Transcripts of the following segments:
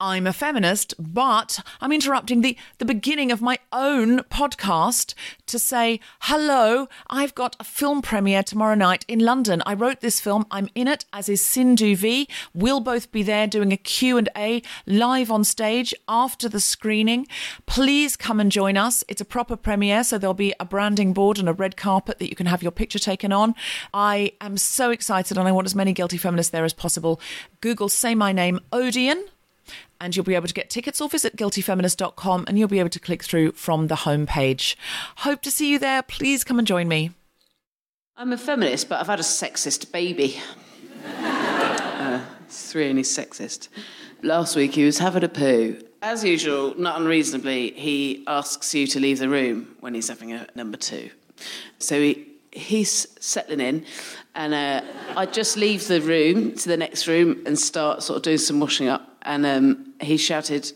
I'm a feminist, but I'm interrupting the, the beginning of my own podcast to say, hello, I've got a film premiere tomorrow night in London. I wrote this film. I'm in it, as is Sindhu Vee. We'll both be there doing a Q&A live on stage after the screening. Please come and join us. It's a proper premiere, so there'll be a branding board and a red carpet that you can have your picture taken on. I am so excited and I want as many guilty feminists there as possible. Google Say My Name Odeon and you'll be able to get tickets or visit guiltyfeminist.com and you'll be able to click through from the homepage. Hope to see you there. Please come and join me. I'm a feminist, but I've had a sexist baby. uh, it's really sexist. Last week he was having a poo. As usual, not unreasonably, he asks you to leave the room when he's having a number two. So he, he's settling in, and uh, I just leave the room to the next room and start sort of doing some washing up. And um, he shouted,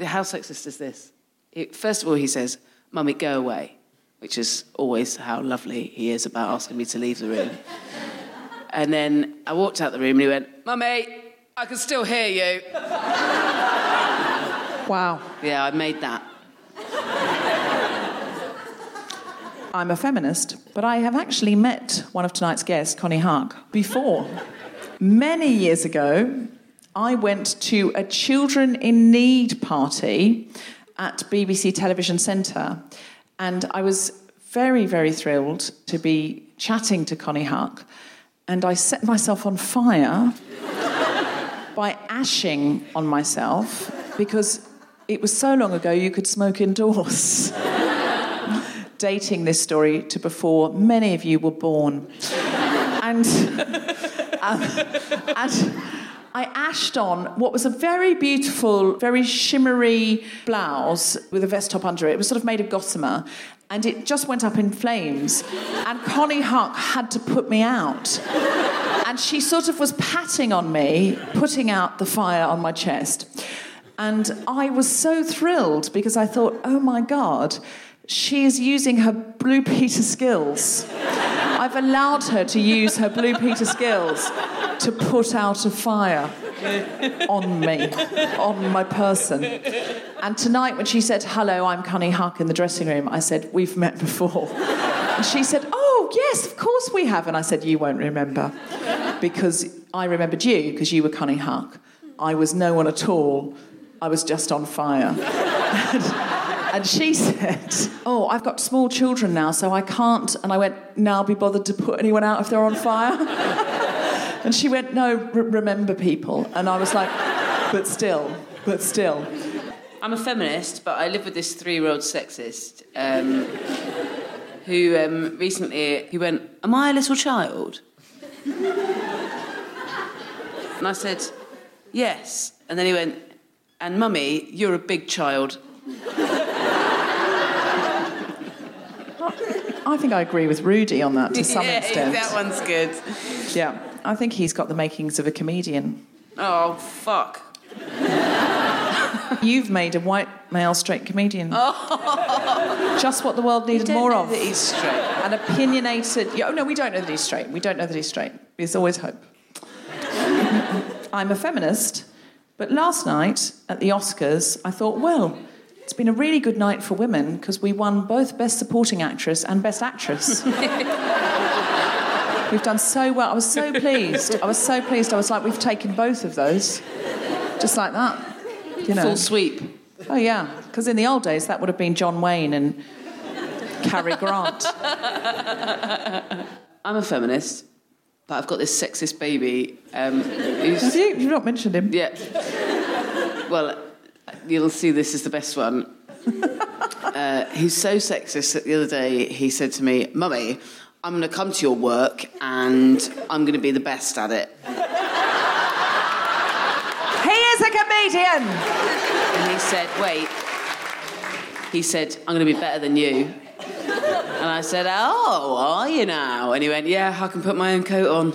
How sexist is this? It, first of all, he says, Mummy, go away, which is always how lovely he is about asking me to leave the room. and then I walked out the room and he went, Mummy, I can still hear you. Wow. Yeah, I made that. I'm a feminist, but I have actually met one of tonight's guests, Konnie Huq, before. Many years ago, I went to a Children in Need party at BBC Television Centre, and I was very, very thrilled to be chatting to Konnie Huq, and I set myself on fire by ashing on myself because it was so long ago you could smoke indoors. Dating this story to before many of you were born. and, um, and I ashed on what was a very beautiful, very shimmery blouse with a vest top under it. It was sort of made of gossamer. And it just went up in flames. And Konnie Huq had to put me out. And she sort of was patting on me, putting out the fire on my chest. And I was so thrilled because I thought, oh my God, she is using her Blue Peter skills. I've allowed her to use her Blue Peter skills to put out a fire on me, on my person. And tonight, when she said, Hello, I'm Konnie Huq in the dressing room, I said, We've met before. And she said, Oh, yes, of course we have. And I said, You won't remember. Because I remembered you, because you were Konnie Huq. I was no one at all. I was just on fire. And she said, Oh, I've got small children now, so I can't. And I went, Now I'll be bothered to put anyone out if they're on fire? and she went, No, remember people. And I was like, But still, but still. I'm a feminist, but I live with this three year old sexist um, who um, recently he went, Am I a little child? and I said, Yes. And then he went, And mummy, you're a big child. I think I agree with Rudy on that to some yeah, extent. That one's good. Yeah. I think he's got the makings of a comedian. Oh, fuck. You've made a white male straight comedian. Oh. Just what the world needed don't more know of. that he's straight. An opinionated. Yeah, oh, no, we don't know that he's straight. We don't know that he's straight. There's always hope. I'm a feminist, but last night at the Oscars, I thought, well, it's been a really good night for women because we won both Best Supporting Actress and Best Actress. we've done so well. I was so pleased. I was so pleased. I was like, we've taken both of those, just like that. You know. Full sweep. Oh yeah, because in the old days that would have been John Wayne and Cary Grant. I'm a feminist, but I've got this sexist baby um, who's Have you? You've not mentioned him. Yeah. Well, you'll see this is the best one. Uh, he's so sexist that the other day he said to me, Mummy, I'm going to come to your work and I'm going to be the best at it. He is a comedian. And he said, Wait. He said, I'm going to be better than you. And I said, Oh, are you now? And he went, Yeah, I can put my own coat on.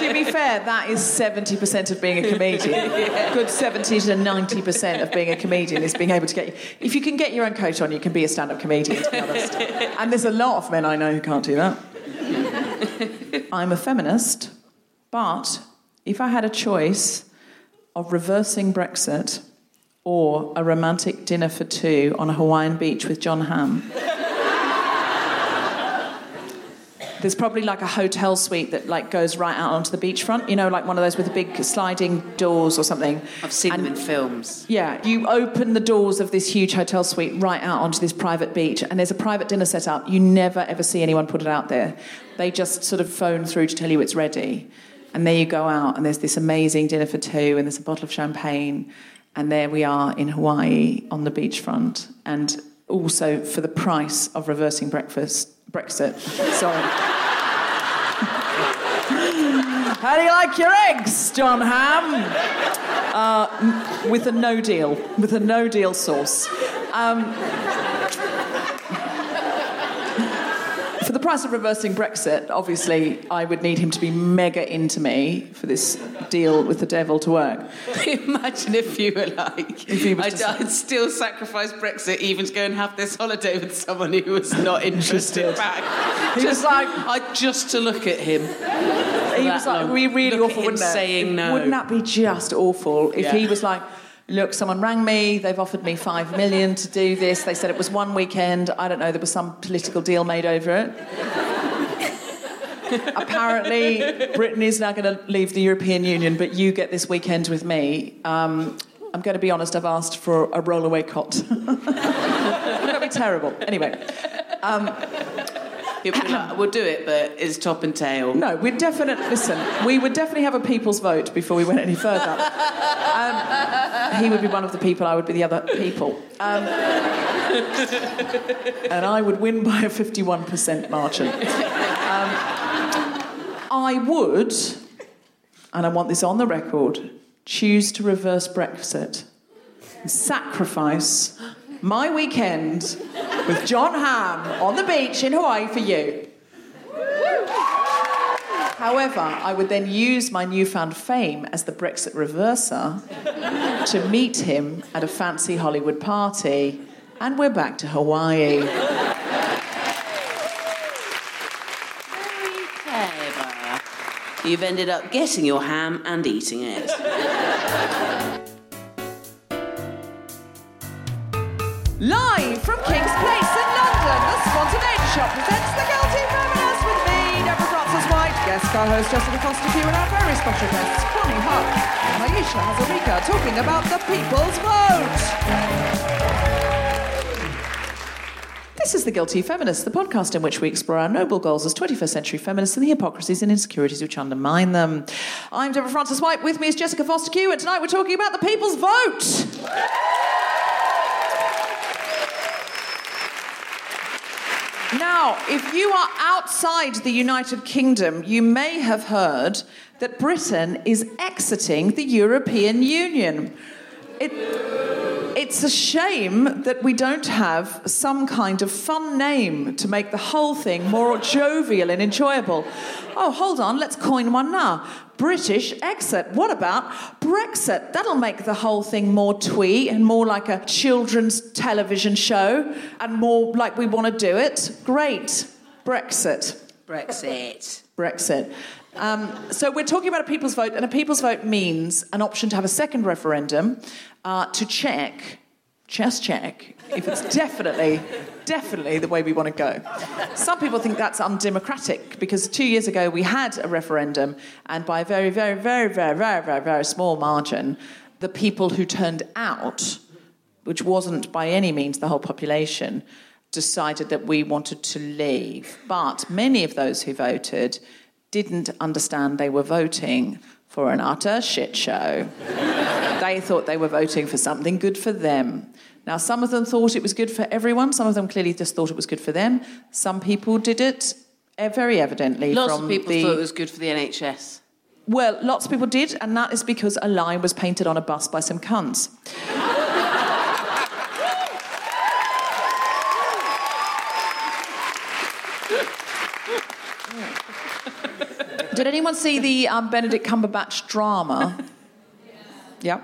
to be fair, that is 70% of being a comedian. Good 70 to 90% of being a comedian is being able to get. you. If you can get your own coat on, you can be a stand up comedian, to be honest. And there's a lot of men I know who can't do that. I'm a feminist, but if I had a choice of reversing Brexit or a romantic dinner for two on a Hawaiian beach with John Hamm. There's probably like a hotel suite that like goes right out onto the beachfront, you know, like one of those with the big sliding doors or something. I've seen And- them in films. yeah, you open the doors of this huge hotel suite right out onto this private beach, and there's a private dinner set up. You never ever see anyone put it out there. They just sort of phone through to tell you it's ready. And there you go out, and there's this amazing dinner for two, and there's a bottle of champagne, and there we are in Hawaii on the beachfront. And also for the price of reversing breakfast, Brexit. Sorry. How do you like your eggs, John Hamm? Uh, with a no deal, with a no deal sauce. Um, for the price of reversing Brexit, obviously, I would need him to be mega into me for this deal with the devil to work. Imagine if you were like, If he was I'd, I'd still sacrifice Brexit even to go and have this holiday with someone who was not interested back. He was just like- I, just to look at him. He was like, long. we really Look awful, wouldn't it? saying no. Wouldn't that be just awful if Yeah. he was like, look, someone rang me, they've offered me five million to do this. They said it was one weekend. I don't know, there was some political deal made over it. Apparently, Britain is now going to leave the European Union, but you get this weekend with me. Um, I'm going to be honest, I've asked for a rollaway cot. That'd be terrible. Anyway. He'd be like, we'll do it, but it's top and tail. No, we'd definitely listen. We would definitely have a people's vote before we went any further. Um, he would be one of the people. I would be the other people, um, and I would win by a fifty-one percent margin. Um, I would, and I want this on the record, choose to reverse Brexit, sacrifice my weekend with John Hamm on the beach in Hawaii for you. However, I would then use my newfound fame as the Brexit reverser to meet him at a fancy Hollywood party, and we're back to Hawaii. Very clever. You've ended up getting your ham and eating it. Live from King's Place in London, the Spontaneity Shop presents The Guilty Feminist with me, Deborah Frances-White, guest co-host Jessica Fostekew, and our very special guests, Konnie Huq and Ayesha Hazarika, talking about the people's vote. This is The Guilty Feminist, the podcast in which we explore our noble goals as 21st century feminists and the hypocrisies and insecurities which undermine them. I'm Deborah Frances-White, with me is Jessica Fostekew, and tonight we're talking about the people's vote. Now, if you are outside the United Kingdom, you may have heard that Britain is exiting the European Union. It, It's a shame that we don't have some kind of fun name to make the whole thing more jovial and enjoyable. Oh, hold on, let's coin one now. British exit. What about Brexit? That'll make the whole thing more twee and more like a children's television show and more like we want to do it. Great. Brexit. Brexit. Brexit. Um, so we're talking about a people's vote, and a people's vote means an option to have a second referendum uh, to check, just check, if it's definitely, definitely the way we want to go. Some people think that's undemocratic because two years ago we had a referendum, and by a very, very, very, very, very, very, very small margin, the people who turned out, which wasn't by any means the whole population, decided that we wanted to leave. But many of those who voted didn't understand they were voting for an utter shit show. they thought they were voting for something good for them. Now, some of them thought it was good for everyone. Some of them clearly just thought it was good for them. Some people did it eh, very evidently. Lots from of people the... thought it was good for the NHS. Well, lots of people did, and that is because a line was painted on a bus by some cunts. Did anyone see the um, Benedict Cumberbatch drama? Yeah.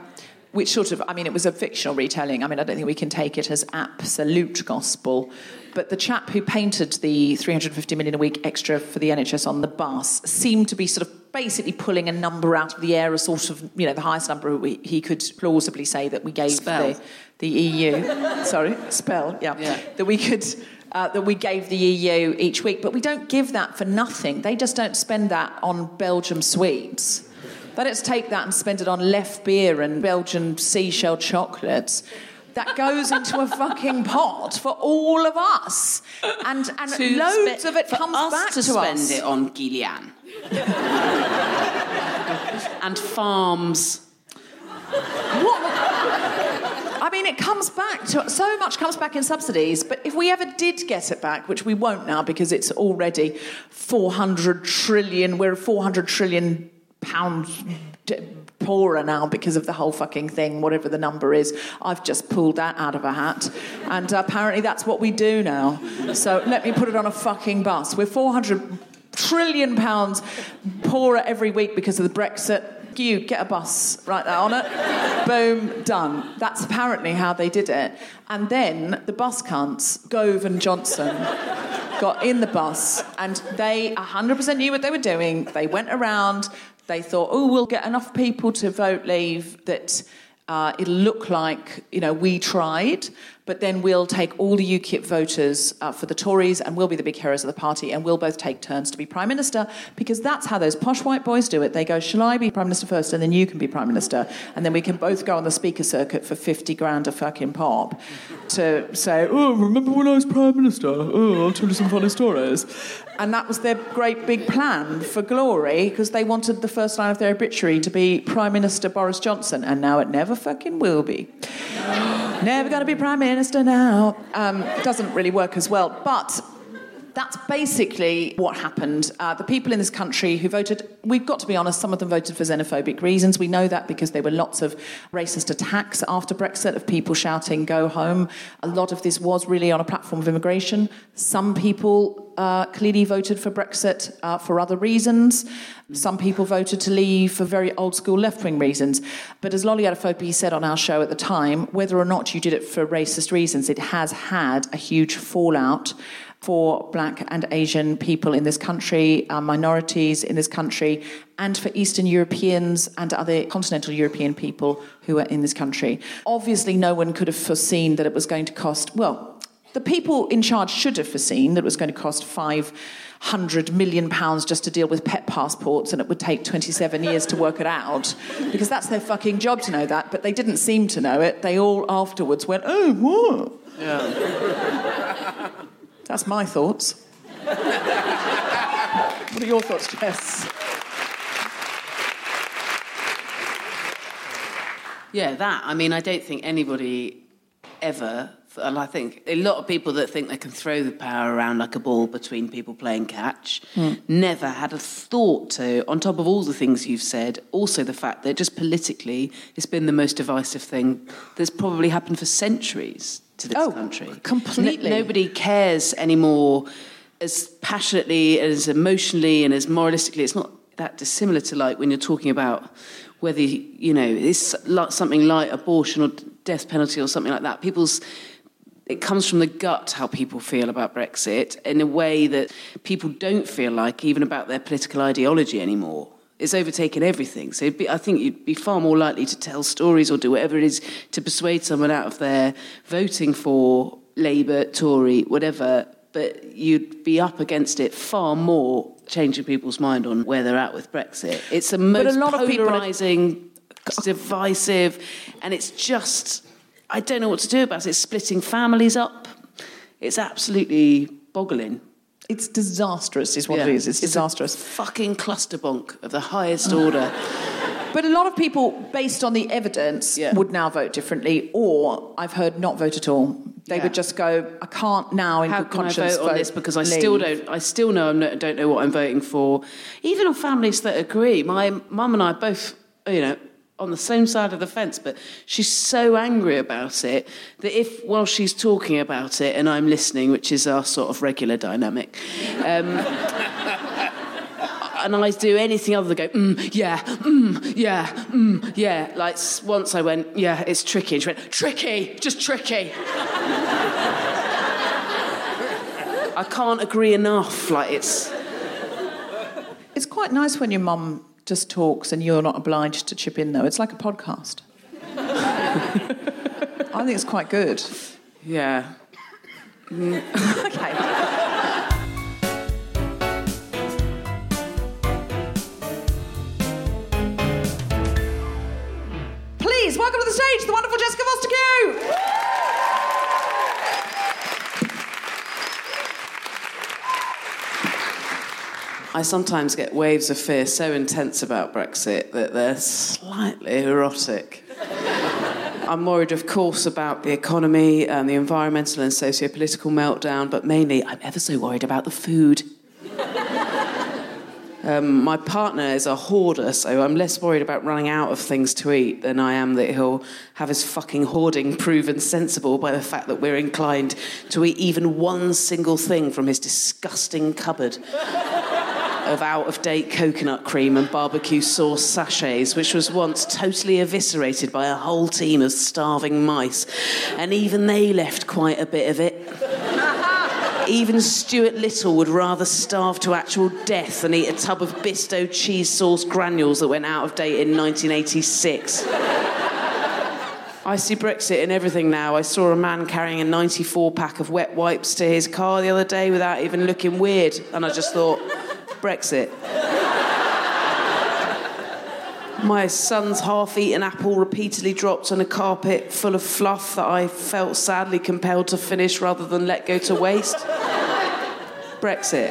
Which sort of, I mean, it was a fictional retelling. I mean, I don't think we can take it as absolute gospel. But the chap who painted the 350 million a week extra for the NHS on the bus seemed to be sort of basically pulling a number out of the air, a sort of, you know, the highest number we, he could plausibly say that we gave Spell. the, the EU. Sorry, spell, yeah. Yeah. That we could uh, that we gave the EU each week, but we don't give that for nothing. They just don't spend that on Belgium sweets. They don't take that and spend it on left beer and Belgian seashell chocolates. That goes into a fucking pot for all of us, and and To loads spe- of it comes us back to, to, spend us. it on Gillian. and farms. What? It comes back to so much comes back in subsidies. But if we ever did get it back, which we won't now because it's already 400 trillion, we're 400 trillion pounds poorer now because of the whole fucking thing, whatever the number is. I've just pulled that out of a hat, and apparently that's what we do now. So let me put it on a fucking bus. We're 400 trillion pounds poorer every week because of the Brexit you. Get a bus right there on it boom done. That's apparently how they did it. And then the bus cunts gove and johnson got in the bus and they 100% knew what they were doing. They went around. They thought oh we'll get enough people to vote leave that uh, it'll look like you know we tried, but then we'll take all the UKIP voters uh, for the Tories, and we'll be the big heroes of the party, and we'll both take turns to be prime minister because that's how those posh white boys do it. They go, "Shall I be prime minister first, and then you can be prime minister, and then we can both go on the speaker circuit for fifty grand a fucking pop to say, oh, remember when I was prime minister? Oh, I'll tell you some funny stories." And that was their great big plan for glory because they wanted the first line of their obituary to be Prime Minister Boris Johnson, and now it never fucking will be. Never going to be Prime Minister now. Um, doesn't really work as well. But that's basically what happened. Uh, the people in this country who voted, we've got to be honest, some of them voted for xenophobic reasons. We know that because there were lots of racist attacks after Brexit of people shouting, go home. A lot of this was really on a platform of immigration. Some people uh, clearly voted for Brexit uh, for other reasons. Some people voted to leave for very old school left wing reasons. But as Lolly Adefope said on our show at the time, whether or not you did it for racist reasons, it has had a huge fallout for black and Asian people in this country, uh, minorities in this country, and for Eastern Europeans and other continental European people who are in this country. Obviously, no one could have foreseen that it was going to cost, well, the people in charge should have foreseen that it was going to cost five hundred million pounds just to deal with pet passports and it would take 27 years to work it out because that's their fucking job to know that but they didn't seem to know it they all afterwards went oh what Yeah. That's my thoughts. what are your thoughts, Jess? Yeah, that. I mean, I don't think anybody ever And I think a lot of people that think they can throw the power around like a ball between people playing catch hmm. never had a thought to, on top of all the things you've said, also the fact that just politically it's been the most divisive thing that's probably happened for centuries to this Oh, country. completely. No- nobody cares anymore as passionately, as emotionally, and as moralistically. It's not that dissimilar to like when you're talking about whether you know it's something like abortion or death penalty or something like that. People's it comes from the gut how people feel about Brexit in a way that people don't feel like even about their political ideology anymore. It's overtaken everything. So be, I think you'd be far more likely to tell stories or do whatever it is to persuade someone out of their voting for Labour, Tory, whatever. But you'd be up against it far more, changing people's mind on where they're at with Brexit. It's the most a lot of people are- polarising, divisive, and it's just I don't know what to do about it. It's splitting families up. It's absolutely boggling. It's disastrous, is what Yeah. it is. It's a disastrous. fucking cluster bonk of the highest order. But a lot of people, based on the evidence, Yeah. would now vote differently, or I've heard not vote at all. They Yeah. would just go, I can't now, in How good can I conscience, vote on this? Because I still don't. I still know I'm don't know what I'm voting for. Even on families that agree, my mum and I both, you know, on the same side of the fence. But she's so angry about it that if, while she's talking about it and I'm listening, which is our sort of regular dynamic. Um, and I do anything other than go, mm, yeah, mm, yeah, mm, yeah. Like once I went, yeah, it's tricky. And she went, tricky, just tricky. I can't agree enough. Like it's. It's quite nice when your mum just talks and you're not obliged to chip in, though. It's like a podcast. I think it's quite good. Yeah. Okay. Please welcome to the stage the wonderful Jessica Foster I sometimes get waves of fear so intense about Brexit that they're slightly erotic. I'm worried, of course, about the economy and the environmental and socio political meltdown, but mainly I'm ever so worried about the food. Um, my partner is a hoarder, so I'm less worried about running out of things to eat than I am that he'll have his fucking hoarding proven sensible by the fact that we're inclined to eat even one single thing from his disgusting cupboard of out of date coconut cream and barbecue sauce sachets, which was once totally eviscerated by a whole team of starving mice. And even they left quite a bit of it. Even Stuart Little would rather starve to actual death than eat a tub of Bisto cheese sauce granules that went out of date in 1986. I see Brexit in everything now. I saw a man carrying a 94 pack of wet wipes to his car the other day without even looking weird, and I just thought, Brexit. My son's half eaten apple repeatedly dropped on a carpet full of fluff that I felt sadly compelled to finish rather than let go to waste. Brexit.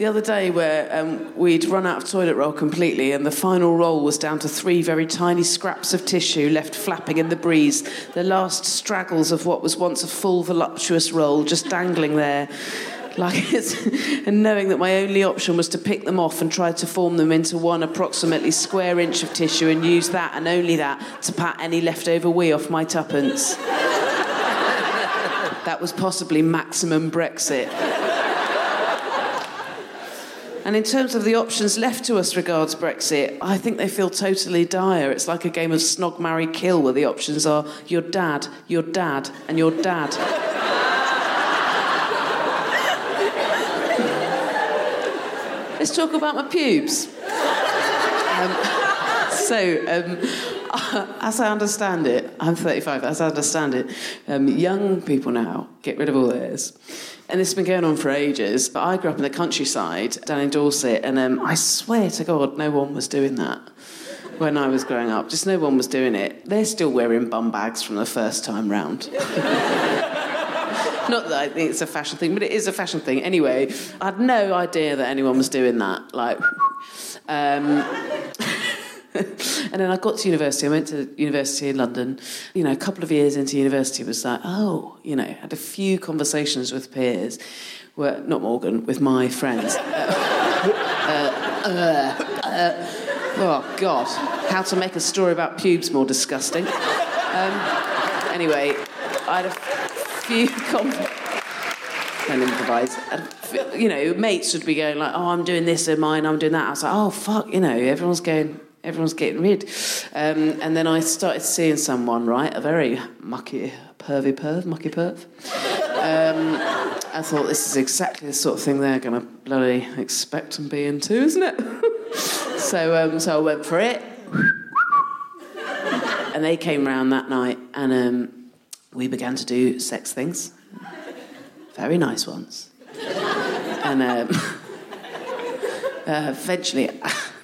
The other day, where um, we'd run out of toilet roll completely, and the final roll was down to three very tiny scraps of tissue left flapping in the breeze, the last straggles of what was once a full, voluptuous roll just dangling there. Like it's, and knowing that my only option was to pick them off and try to form them into one approximately square inch of tissue and use that and only that to pat any leftover wee off my tuppence. that was possibly maximum Brexit. And in terms of the options left to us regards Brexit, I think they feel totally dire. It's like a game of snog, marry, kill, where the options are your dad, your dad, and your dad. Let's talk about my pubes. Um, so, um, as I understand it, I'm 35, as I understand it, um, young people now get rid of all theirs. And this has been going on for ages. But I grew up in the countryside down in Dorset, and um, I swear to God, no one was doing that when I was growing up. Just no one was doing it. They're still wearing bum bags from the first time round. Not that I think it's a fashion thing, but it is a fashion thing. Anyway, I had no idea that anyone was doing that. Like, um, and then I got to university. I went to university in London. You know, a couple of years into university was like, oh, you know, had a few conversations with peers. Well, not Morgan, with my friends. uh, uh, uh, oh God, how to make a story about pubes more disgusting. Um, anyway, I had a few and improvise. And, you know, mates would be going like, "Oh, I'm doing this in mine. I'm doing that." I was like, "Oh, fuck!" You know, everyone's going, everyone's getting rid. Um, and then I started seeing someone, right, a very mucky, pervy perv, mucky perv. Um, I thought this is exactly the sort of thing they're going to bloody expect and be into, isn't it? so, um, so I went for it. and they came round that night, and um, we began to do sex things very nice ones. and um, uh, eventually,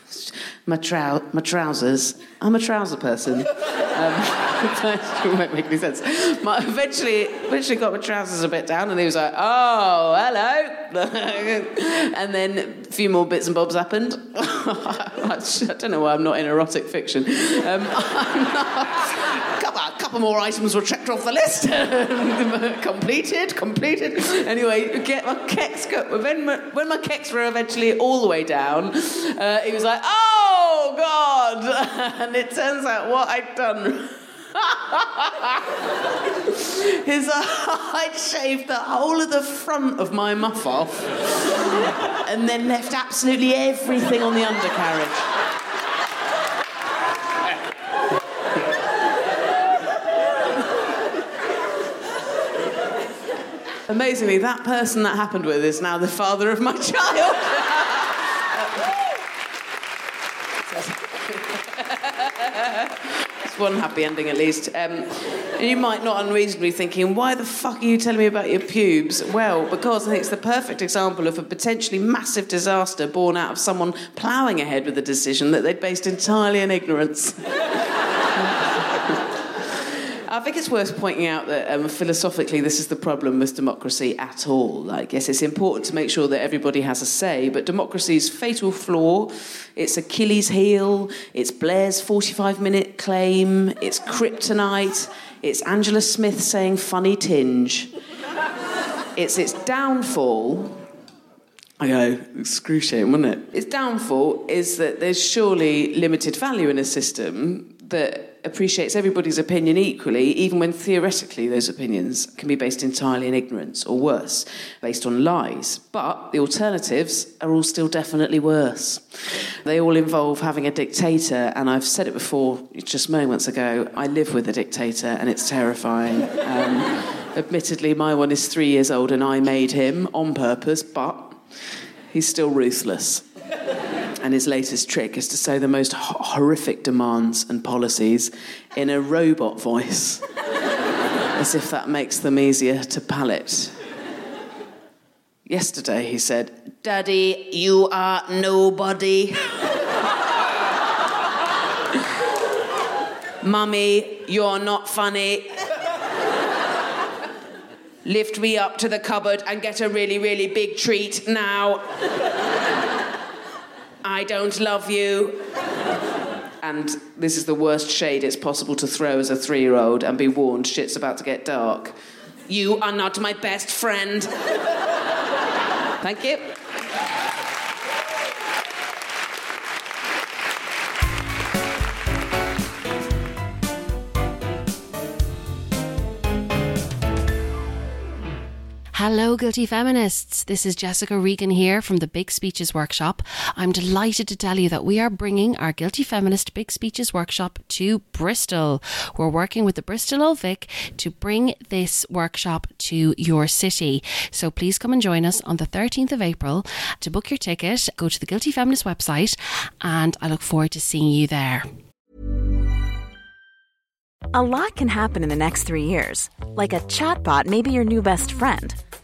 my, trou- my trousers, I'm a trouser person. Um, it won't make any sense. My, eventually, eventually got my trousers a bit down, and he was like, "Oh, hello," and then a few more bits and bobs happened. I don't know why I'm not in erotic fiction. Um, a couple more items were checked off the list. completed, completed. Anyway, get my kecks. When my, when my kecks were eventually all the way down, uh, he was like, "Oh God!" and it turns out what I'd done is uh, I'd shaved the whole of the front of my muff off and then left absolutely everything on the undercarriage. Amazingly, that person that happened with is now the father of my child. One happy ending at least. Um, you might not unreasonably thinking, why the fuck are you telling me about your pubes? Well, because I think it's the perfect example of a potentially massive disaster born out of someone ploughing ahead with a decision that they'd based entirely on ignorance. I think it's worth pointing out that um, philosophically, this is the problem with democracy at all. I guess it's important to make sure that everybody has a say, but democracy's fatal flaw, its Achilles heel, it's Blair's 45 minute claim, it's kryptonite, it's Angela Smith saying funny tinge. It's its downfall. I go, excruciating, wouldn't it? Its downfall is that there's surely limited value in a system that appreciates everybody's opinion equally, even when theoretically those opinions can be based entirely in ignorance, or worse, based on lies. But the alternatives are all still definitely worse. They all involve having a dictator, and I've said it before just moments ago I live with a dictator, and it's terrifying. Um, admittedly, my one is three years old, and I made him on purpose, but he's still ruthless and his latest trick is to say the most horrific demands and policies in a robot voice, as if that makes them easier to palate. Yesterday, he said, Daddy, you are nobody. Mummy, you're not funny. Lift me up to the cupboard and get a really, really big treat now. I don't love you. And this is the worst shade it's possible to throw as a three year old and be warned shit's about to get dark. You are not my best friend. Thank you. Hello, guilty feminists. This is Jessica Regan here from the Big Speeches Workshop. I'm delighted to tell you that we are bringing our Guilty Feminist Big Speeches Workshop to Bristol. We're working with the Bristol Old Vic to bring this workshop to your city. So please come and join us on the 13th of April. To book your ticket, go to the Guilty Feminist website, and I look forward to seeing you there. A lot can happen in the next three years. Like a chatbot may be your new best friend.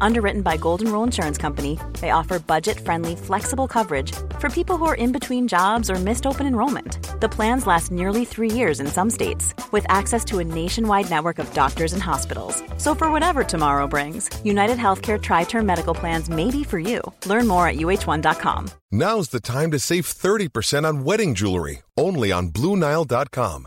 Underwritten by Golden Rule Insurance Company, they offer budget-friendly, flexible coverage for people who are in between jobs or missed open enrollment. The plans last nearly three years in some states, with access to a nationwide network of doctors and hospitals. So for whatever tomorrow brings, United Healthcare Tri-Term Medical Plans may be for you. Learn more at uh1.com. Now's the time to save 30% on wedding jewelry, only on BlueNile.com.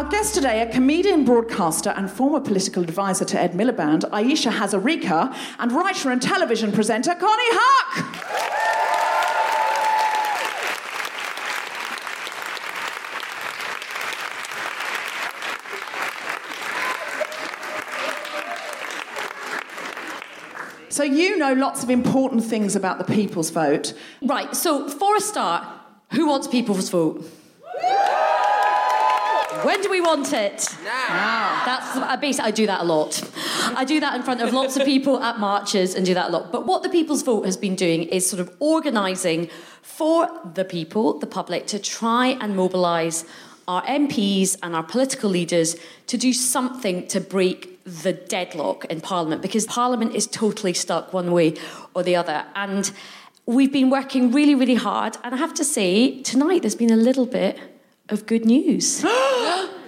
Our guest today, a comedian, broadcaster, and former political advisor to Ed Miliband, Ayesha Hazarika, and writer and television presenter Konnie Huq. So you know lots of important things about the people's vote. Right, so for a start, who wants people's vote? When do we want it? Now. That's uh, basically I do that a lot. I do that in front of lots of people at marches and do that a lot. But what the People's Vote has been doing is sort of organising for the people, the public, to try and mobilise our MPs and our political leaders to do something to break the deadlock in Parliament because Parliament is totally stuck one way or the other. And we've been working really, really hard. And I have to say, tonight there's been a little bit of good news.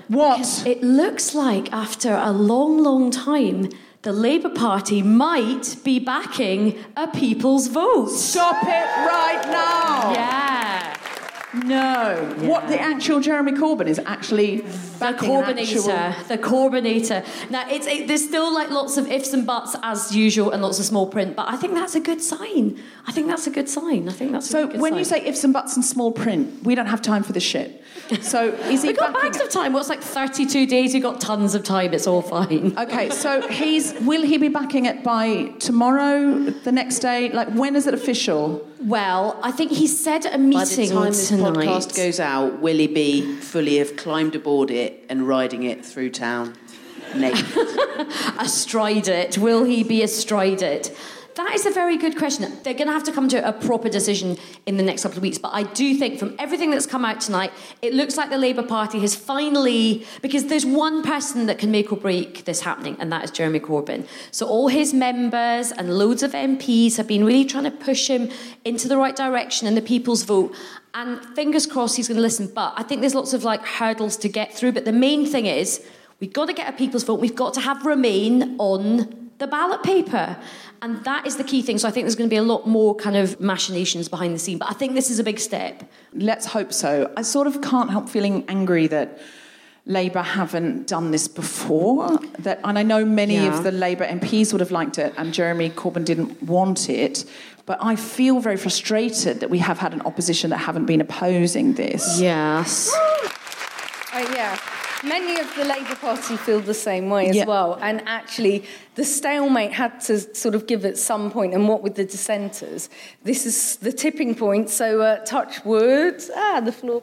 What? It looks like after a long, long time, the Labour Party might be backing a people's vote. Stop it right now! Yeah. No. What the actual Jeremy Corbyn is actually The Corbinator, actual- the Corbinator. Now, it's it, there's still like lots of ifs and buts as usual, and lots of small print. But I think that's a good sign. I think that's a good sign. I think that's So when sign. you say ifs and buts and small print, we don't have time for this shit. So is he we got bags of time. What's like 32 days? We got tons of time. It's all fine. Okay, so he's will he be backing it by tomorrow, the next day? Like when is it official? Well, I think he said a By meeting the time this tonight. podcast goes out, will he be fully have climbed aboard it and riding it through town naked? astride it? Will he be astride it? That is a very good question. They're going to have to come to a proper decision in the next couple of weeks. But I do think, from everything that's come out tonight, it looks like the Labour Party has finally, because there's one person that can make or break this happening, and that is Jeremy Corbyn. So all his members and loads of MPs have been really trying to push him into the right direction in the people's vote. And fingers crossed he's going to listen. But I think there's lots of like hurdles to get through. But the main thing is, we've got to get a people's vote. We've got to have Remain on the ballot paper. And that is the key thing. So I think there's going to be a lot more kind of machinations behind the scene. But I think this is a big step. Let's hope so. I sort of can't help feeling angry that Labour haven't done this before. That, and I know many Yeah. of the Labour MPs would have liked it, and Jeremy Corbyn didn't want it. But I feel very frustrated that we have had an opposition that haven't been opposing this. Yes. Uh, yeah. Many of the Labour Party feel the same way as Yeah. well. And actually, the stalemate had to sort of give at some point, and what with the dissenters? This is the tipping point. So, uh, touch wood. Ah, the floor.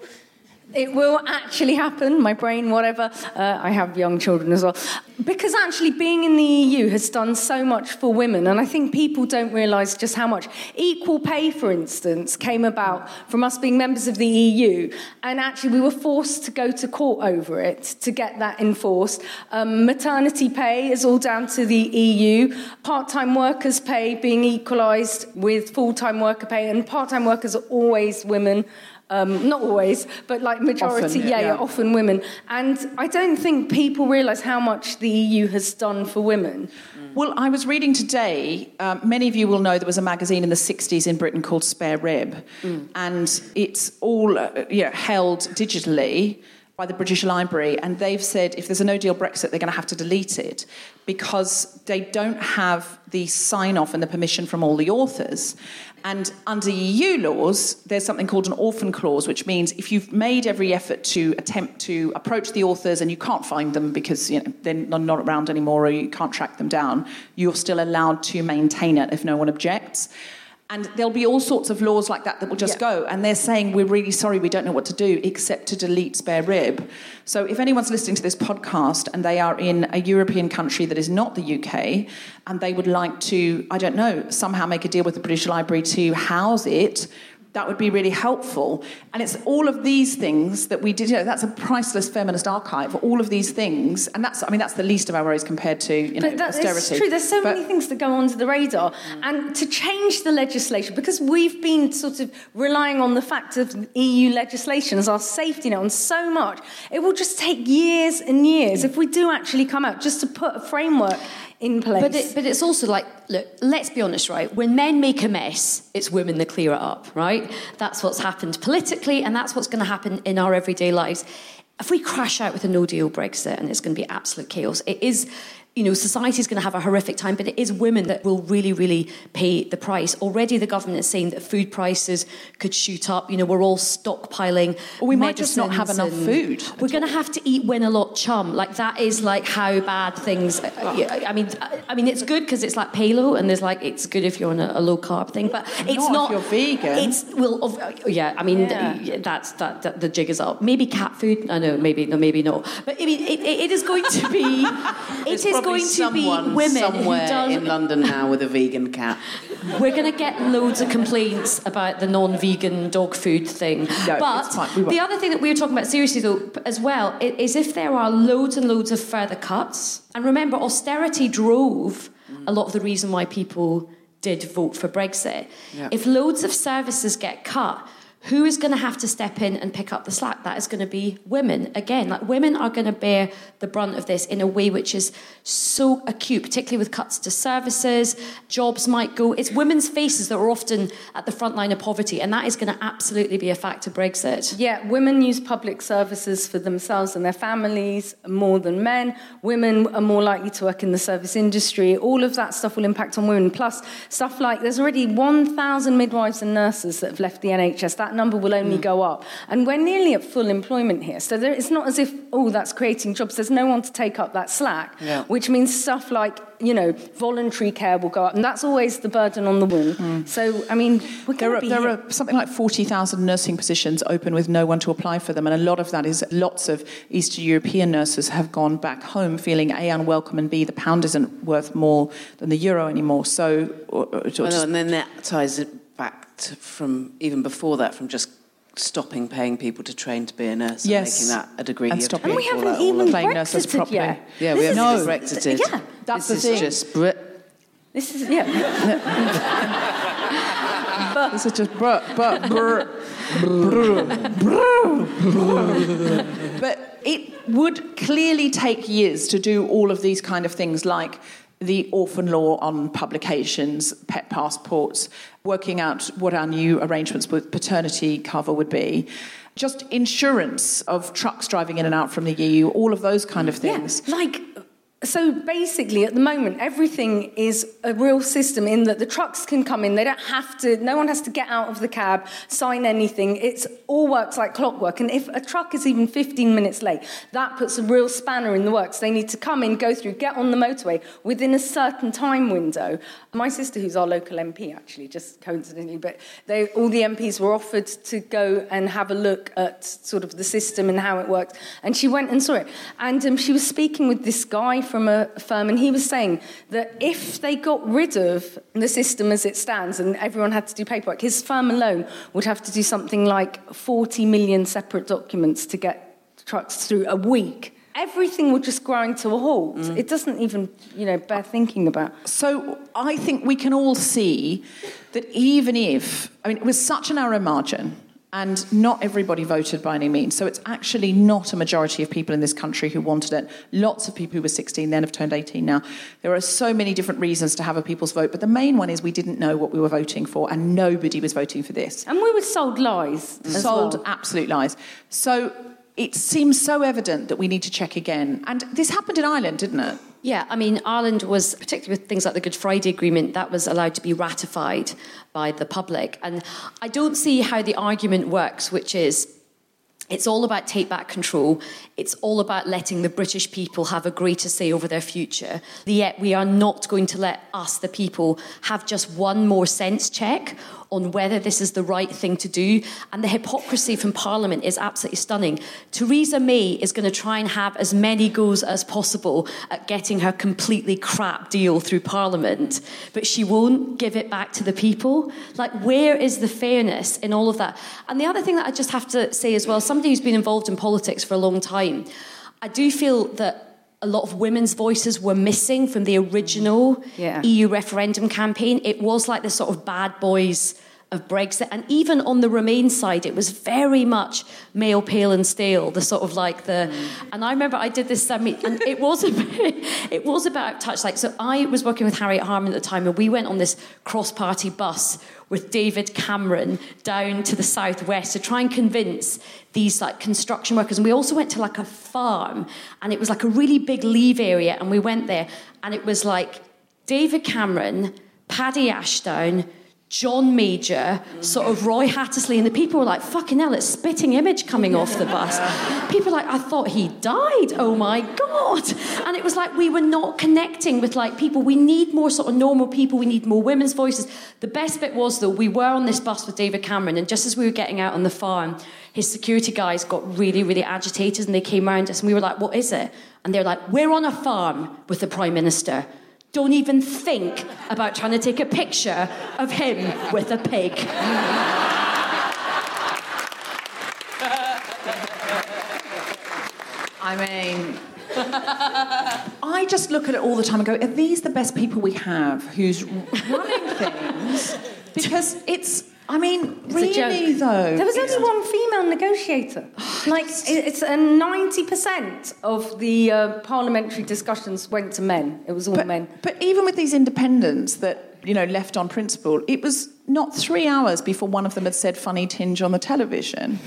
It will actually happen, my brain, whatever. Uh, I have young children as well. Because actually, being in the EU has done so much for women, and I think people don't realise just how much. Equal pay, for instance, came about from us being members of the EU, and actually, we were forced to go to court over it to get that enforced. Um, maternity pay is all down to the EU, part time workers' pay being equalised with full time worker pay, and part time workers are always women. Um, not always, but like majority, Often, yeah, yeah. yeah, often women. And I don't think people realise how much the EU has done for women. Well, I was reading today, um, many of you will know there was a magazine in the 60s in Britain called Spare Rib, and it's all uh, you know, held digitally by the British Library, and they've said if there's a no deal Brexit, they're going to have to delete it because they don't have the sign off and the permission from all the authors. And under EU laws, there's something called an orphan clause, which means if you've made every effort to attempt to approach the authors and you can't find them because you know, they're not around anymore or you can't track them down, you're still allowed to maintain it if no one objects. And there'll be all sorts of laws like that that will just go. And they're saying, we're really sorry, we don't know what to do except to delete spare rib. So if anyone's listening to this podcast and they are in a European country that is not the UK and they would like to, I don't know, somehow make a deal with the British Library to house it, that would be really helpful. And it's all of these things that we did. You know, that's a priceless feminist archive. All of these things, and that's I mean that's the least of our worries compared to you know But that austerity. true. There's so But- many things that go under the radar. And to change the legislation, because we've been sort of relying on the fact of EU legislation as our safety net on so much, it will just take years and years if we do actually come out just to put a framework in place. But, it, but it's also like, look, let's be honest, right? When men make a mess, it's women that clear it up, right? That's what's happened politically, and that's what's going to happen in our everyday lives. If we crash out with a no deal Brexit and it's going to be absolute chaos, it is. You know, society's going to have a horrific time, but it is women that will really, really pay the price. Already, the government is saying that food prices could shoot up. You know, we're all stockpiling. Or we might just not have enough food We're going to have to eat win a lot chum. Like that is like how bad things. uh, I mean, I- I mean, it's good because it's like paleo, and there's like it's good if you're on a, a low carb thing, but it's Not if not. you're vegan. It's well, of, uh, yeah. I mean, Yeah. that's that, that. The jig is up. Maybe cat food. I know. Maybe no. Maybe not. But I mean, it, it, is going to be. It is going to be women somewhere who does. in London now with a vegan cat. We're going to get loads of complaints about the non-vegan dog food thing. No, but it's fine. We won't. the other thing that we were talking about seriously, though, as well, is if there are loads and loads of further cuts. And remember, austerity drove a lot of the reason why people did vote for Brexit. Yeah. If loads of services get cut. Who is going to have to step in and pick up the slack? That is going to be women. Again, like women are going to bear the brunt of this in a way which is so acute, particularly with cuts to services, jobs might go. It's women's faces that are often at the front line of poverty, and that is going to absolutely be a fact of Brexit. Yeah, women use public services for themselves and their families more than men. Women are more likely to work in the service industry. All of that stuff will impact on women. Plus, stuff like there's already 1,000 midwives and nurses that have left the NHS. That number will only mm. go up. And we're nearly at full employment here. So there, it's not as if, oh, that's creating jobs. There's no one to take up that slack, Yeah. which means stuff like, you know, voluntary care will go up. And that's always the burden on the woman. Mm. So, I mean, we're There are, be there here. are something like 40,000 nursing positions open with no one to apply for them, and a lot of that is lots of Eastern European nurses have gone back home feeling A, unwelcome, and B, the pound isn't worth more than the euro anymore. So, or, or Well, just- and then that ties it back to, from even before that, from just stopping paying people to train to be a nurse Yes. and making that a degree. And stopping- And we all haven't that- even of- playing nurses properly. yet. Yeah, we haven't is- even Brexited. Yeah, That's this the is thing. just Brit. this is, yeah. this is just bruh, but bruh, bruh, But it would clearly take years to do all of these kind of things like the orphan law on publications, pet passports, working out what our new arrangements with paternity cover would be. Just insurance of trucks driving in and out from the EU, all of those kind of things. Yeah, like so basically at the moment everything is a real system in that the trucks can come in. They don't have to no one has to get out of the cab sign anything. It's all works like clockwork. And if a truck is even 15 minutes late that puts a real spanner in the works. They need to come in go through get on the motorway within a certain time window. My sister who's our local MP actually just coincidentally but they all the MPs were offered to go and have a look at sort of the system and how it works. And she went and saw it. And um, she was speaking with this guy from a firm, and he was saying that if they got rid of the system as it stands and everyone had to do paperwork, his firm alone would have to do something like 40 million separate documents to get trucks through a week. Everything would just grind to a halt. Mm. It doesn't even, you know, bear thinking about. So I think we can all see that even if, I mean, it was such a narrow margin, And not everybody voted by any means. So it's actually not a majority of people in this country who wanted it. Lots of people who were 16 then have turned 18 now. There are so many different reasons to have a people's vote, but the main one is we didn't know what we were voting for, and nobody was voting for this. And we were sold lies. Sold well. absolute lies. So it seems so evident that we need to check again. And this happened in Ireland, didn't it? Yeah, I mean, Ireland was, particularly with things like the Good Friday Agreement, that was allowed to be ratified by the public. And I don't see how the argument works, which is it's all about take back control. It's all about letting the British people have a greater say over their future. Yet we are not going to let us, the people, have just one more sense check on whether this is the right thing to do. And the hypocrisy from Parliament is absolutely stunning. Theresa May is going to try and have as many goes as possible at getting her completely crap deal through Parliament, but she won't give it back to the people. Like, where is the fairness in all of that? And the other thing that I just have to say as well, somebody who's been involved in politics for a long time, I do feel that a lot of women's voices were missing from the original Yeah. EU referendum campaign. It was like the sort of bad boys of Brexit. And even on the Remain side, it was very much male, pale, and stale, the sort of like the. And I remember I did this summit, and it was a bit, it was about touch. Like, so I was working with Harriet Harman at the time, and we went on this cross party bus with David Cameron down to the southwest to try and convince these like construction workers. And we also went to like a farm, and it was like a really big leave area, and we went there, and it was like David Cameron, Paddy Ashdown, John Major, sort of Roy Hattersley, and the people were like, fucking hell, it's spitting image coming off the bus. People like, I thought he died. Oh my God. And it was like we were not connecting with like people. We need more sort of normal people. We need more women's voices. The best bit was though, we were on this bus with David Cameron, and just as we were getting out on the farm, his security guys got really, really agitated and they came around us and we were like, what is it? And they're like, we're on a farm with the Prime Minister. Don't even think about trying to take a picture of him with a pig. I mean, I just look at it all the time and go, are these the best people we have who's running things? Because it's, I mean, a really though. There was only one female negotiator. Like, it's a 90% of the uh, parliamentary discussions went to men. It was all but, men. But even with these independents that, you know, left on principle, it was not three hours before one of them had said funny tinge on the television.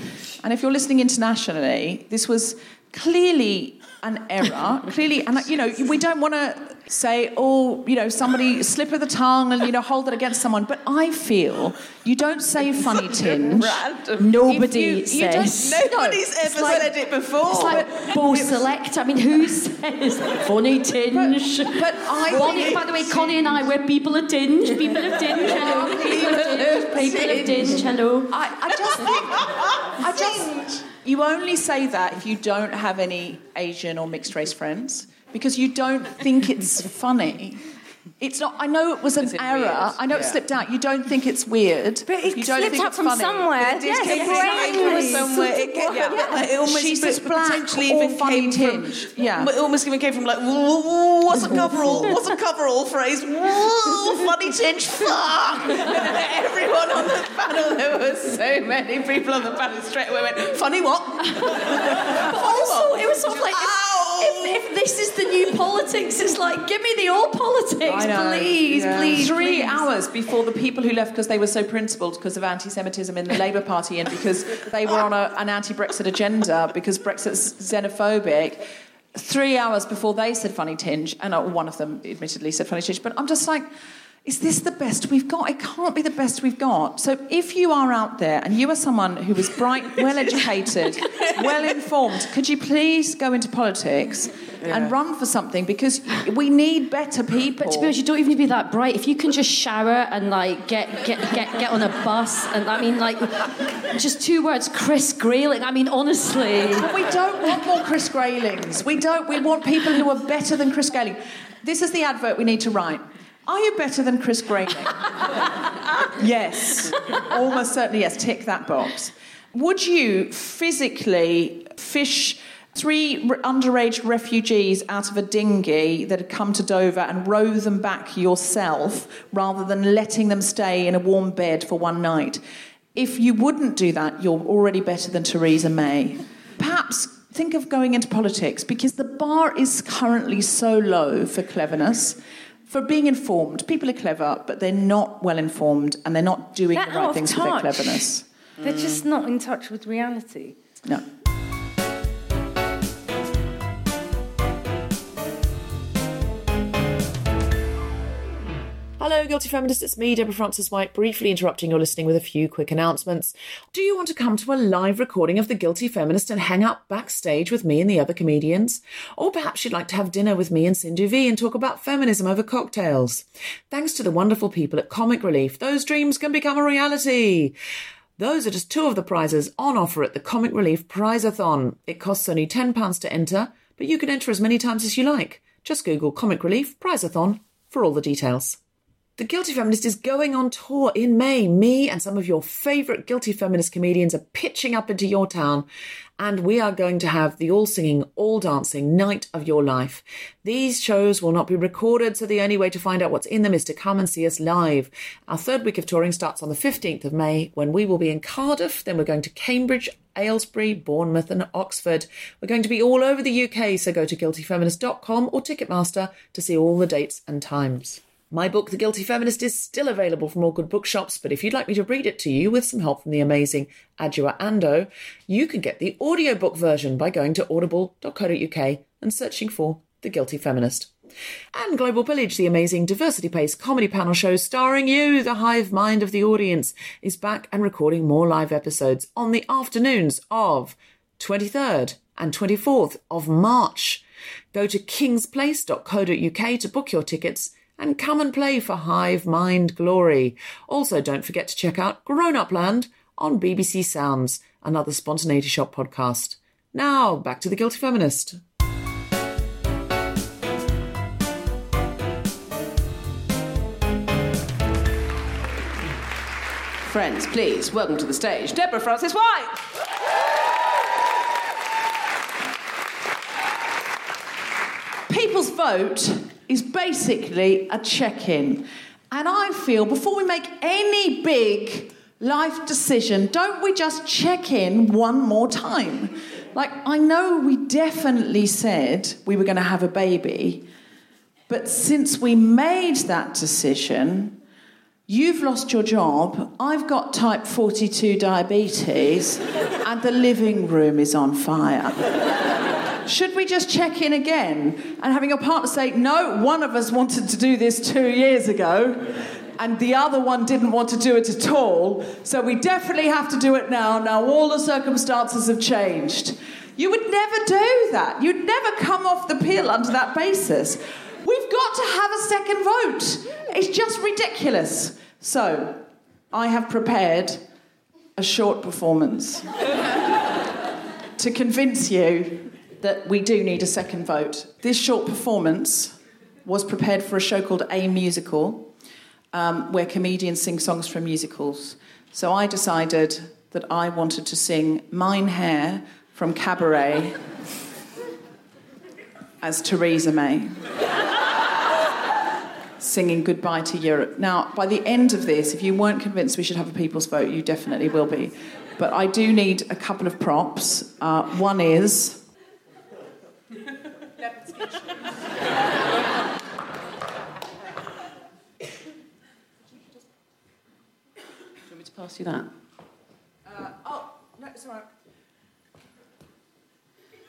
And if you're listening internationally, this was clearly an error. clearly, and, you know, we don't want to say, oh, you know, somebody slip of the tongue and, you know, hold it against someone. But I feel you don't say funny tinge. Random. Nobody you- you don't- says. Nobody's ever like- said it before. It's like Bo Select. I mean, who says funny tinge? But I Konnie, by the way, Konnie and I, we're people of tinge. People of tinge. Hello. People of tinge. People of tinge. Hello. I, I just think, I just, you only say that if you don't have any Asian or mixed race friends because you don't think it's funny. It's not. I know it was an it error. weird? I know it slipped out. You don't think it's weird. But it you don't slipped think out from funny. somewhere. It Yes, came from brain somewhere. It, sort of- yeah, yeah. it almost She's but this black potentially or even funny came tinge. from. Yeah. It almost even came from like, "Whoa, what's a coverall? What's a coverall phrase? Whoa, funny tinge, fuck! And everyone on the panel, there were so many people on the panel straight away went, funny what? But also, it was sort of like, Ow! If, if this is the new politics, it's like, give me the old politics, please, Yeah. please. Three please. hours before the people who left because they were so principled because of anti-Semitism in the Labour Party and because they were on a, an anti-Brexit agenda because Brexit's xenophobic. Three hours before they said funny tinge, and one of them admittedly said funny tinge, but I'm just like, is this the best we've got? It can't be the best we've got. So if you are out there and you are someone who is bright, well educated, well informed, could you please go into politics and run for something because we need better people. But to be honest, you don't even need to be that bright. If you can just shower and like get get get, get on a bus, and I mean like just two words, Chris Grayling. I mean honestly. But we don't want more Chris Graylings. We don't. We want people who are better than Chris Grayling. This is the advert we need to write. Are you better than Chris Grayling? yes. Almost certainly yes. Tick that box. Would you physically fish three underage refugees out of a dinghy that had come to Dover and row them back yourself rather than letting them stay in a warm bed for one night? If you wouldn't do that, you're already better than Theresa May. Perhaps think of going into politics because the bar is currently so low for cleverness. For being informed, people are clever, but they're not well informed and they're not doing They're the right off things with their cleverness. They're just mm. not in touch with reality. No. Hello, Guilty Feminists. It's me, Deborah Frances-White, briefly interrupting your listening with a few quick announcements. Do you want to come to a live recording of The Guilty Feminist and hang out backstage with me and the other comedians? Or perhaps you'd like to have dinner with me and Sindhu Vee and talk about feminism over cocktails. Thanks to the wonderful people at Comic Relief, those dreams can become a reality. Those are just two of the prizes on offer at the Comic Relief Prizeathon. It costs only £10 to enter, but you can enter as many times as you like. Just Google Comic Relief Prizeathon for all the details. The Guilty Feminist is going on tour in May. Me and some of your favourite Guilty Feminist comedians are pitching up into your town, and we are going to have the all singing, all dancing night of your life. These shows will not be recorded, so the only way to find out what's in them is to come and see us live. Our third week of touring starts on the 15th of May when we will be in Cardiff, then we're going to Cambridge, Aylesbury, Bournemouth, and Oxford. We're going to be all over the UK, so go to guiltyfeminist.com or Ticketmaster to see all the dates and times. My book, The Guilty Feminist, is still available from all good bookshops, but if you'd like me to read it to you with some help from the amazing Adjoa Andoh, you can get the audiobook version by going to audible.co.uk and searching for The Guilty Feminist. And Global Pillage, the amazing diversity based comedy panel show starring you, the hive mind of the audience, is back and recording more live episodes on the afternoons of 23rd and 24th of March. Go to kingsplace.co.uk to book your tickets and come and play for Hive Mind Glory. Also, don't forget to check out Grown Up Land on BBC Sounds, another Spontaneity Shop podcast. Now, back to The Guilty Feminist. Friends, please welcome to the stage Deborah Frances-White. People's vote is basically a check in. And I feel before we make any big life decision, don't we just check in one more time? Like, I know we definitely said we were going to have a baby, but since we made that decision, You've lost your job. I've got type 42 diabetes, and the living room is on fire. Should we just check in again? And having your partner say, No, one of us wanted to do this two years ago, and the other one didn't want to do it at all, so we definitely have to do it now. Now, all the circumstances have changed. You would never do that. You'd never come off the pill under that basis. We've got to have a second vote. It's just ridiculous. So, I have prepared a short performance to convince you that we do need a second vote. This short performance was prepared for a show called A Musical, um, where comedians sing songs from musicals. So I decided that I wanted to sing Mein Herr from Cabaret as Theresa May. Singing Goodbye to Europe. Now, by the end of this, if you weren't convinced we should have a people's vote, you definitely will be. But I do need a couple of props. Uh, one is. Do you want me to pass you that? Uh, oh, no, right.